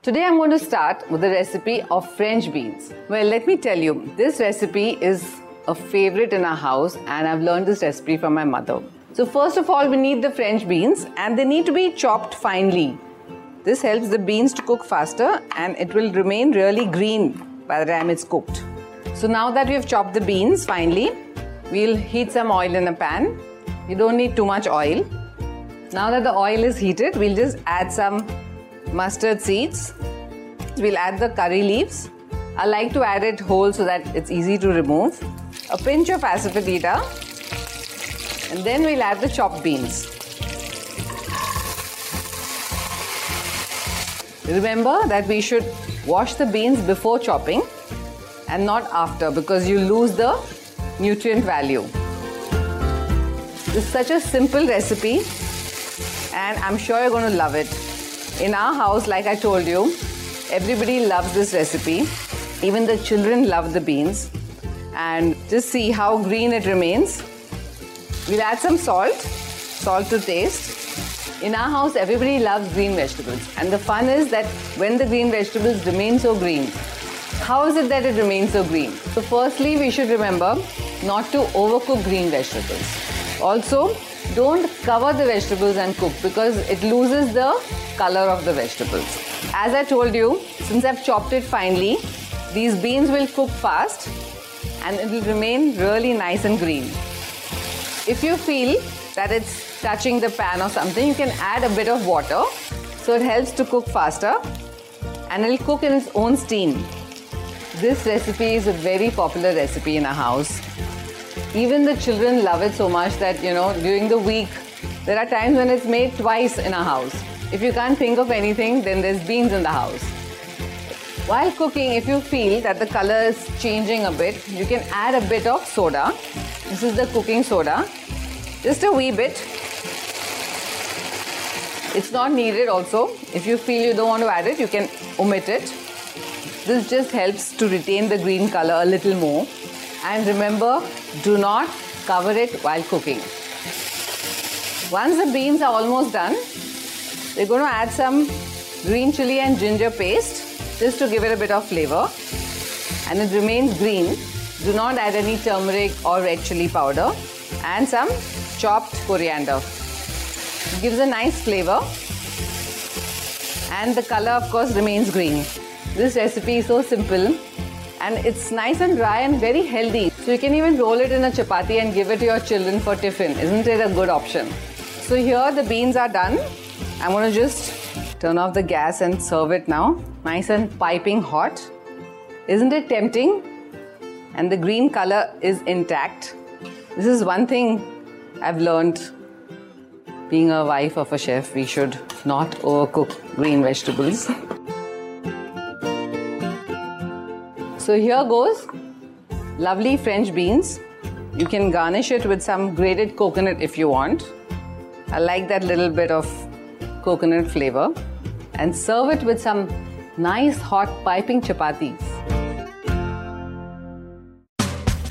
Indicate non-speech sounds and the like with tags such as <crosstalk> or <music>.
Today I'm going to start with the recipe of French beans. Well, let me tell you, this recipe is a favorite in our house and I've learned this recipe from my mother. So first of all, we need the French beans and they need to be chopped finely. This helps the beans to cook faster and it will remain really green by the time it's cooked. So now that we've chopped the beans finely, we'll heat some oil in a pan. You don't need too much oil. Now that the oil is heated, we'll just add some mustard seeds. We'll add the curry leaves. I like to add it whole so that it's easy to remove. A pinch of asafoetida. And then we'll add the chopped beans. Remember that we should wash the beans before chopping and not after because you lose the nutrient value. Is such a simple recipe and I'm sure you're going to love it. In our house, like I told you, everybody loves this recipe. Even the children love the beans. And just see how green it remains. We'll add some salt, salt to taste. In our house, everybody loves green vegetables. And the fun is that when the green vegetables remain so green, how is it that it remains so green? So, firstly, we should remember not to overcook green vegetables. Also, don't cover the vegetables and cook because it loses the color of the vegetables. As I told you, since I've chopped it finely, these beans will cook fast and it will remain really nice and green. If you feel that it's touching the pan or something, you can add a bit of water so it helps to cook faster and it'll cook in its own steam. This recipe is a very popular recipe in our house. Even the children love it so much that, you know, during the week, there are times when it's made twice in a house. If you can't think of anything, then there's beans in the house. While cooking, if you feel that the color is changing a bit, you can add a bit of soda. This is the cooking soda. Just a wee bit. It's not needed also. If you feel you don't want to add it, you can omit it. This just helps to retain the green color a little more. And remember, do not cover it while cooking. Once the beans are almost done, we're going to add some green chili and ginger paste just to give it a bit of flavor. And it remains green. Do not add any turmeric or red chili powder and some chopped coriander. It gives a nice flavor and the color of course remains green. This recipe is so simple and it's nice and dry and very healthy. So you can even roll it in a chapati and give it to your children for tiffin. Isn't it a good option? So here the beans are done. I'm to just turn off the gas and serve it now. Nice and piping hot. Isn't it tempting? And the green color is intact. This is one thing I've learned being a wife of a chef. We should not overcook green vegetables. <laughs> So here goes lovely French beans. You can garnish it with some grated coconut if you want. I like that little bit of coconut flavor. And serve it with some nice hot piping chapatis.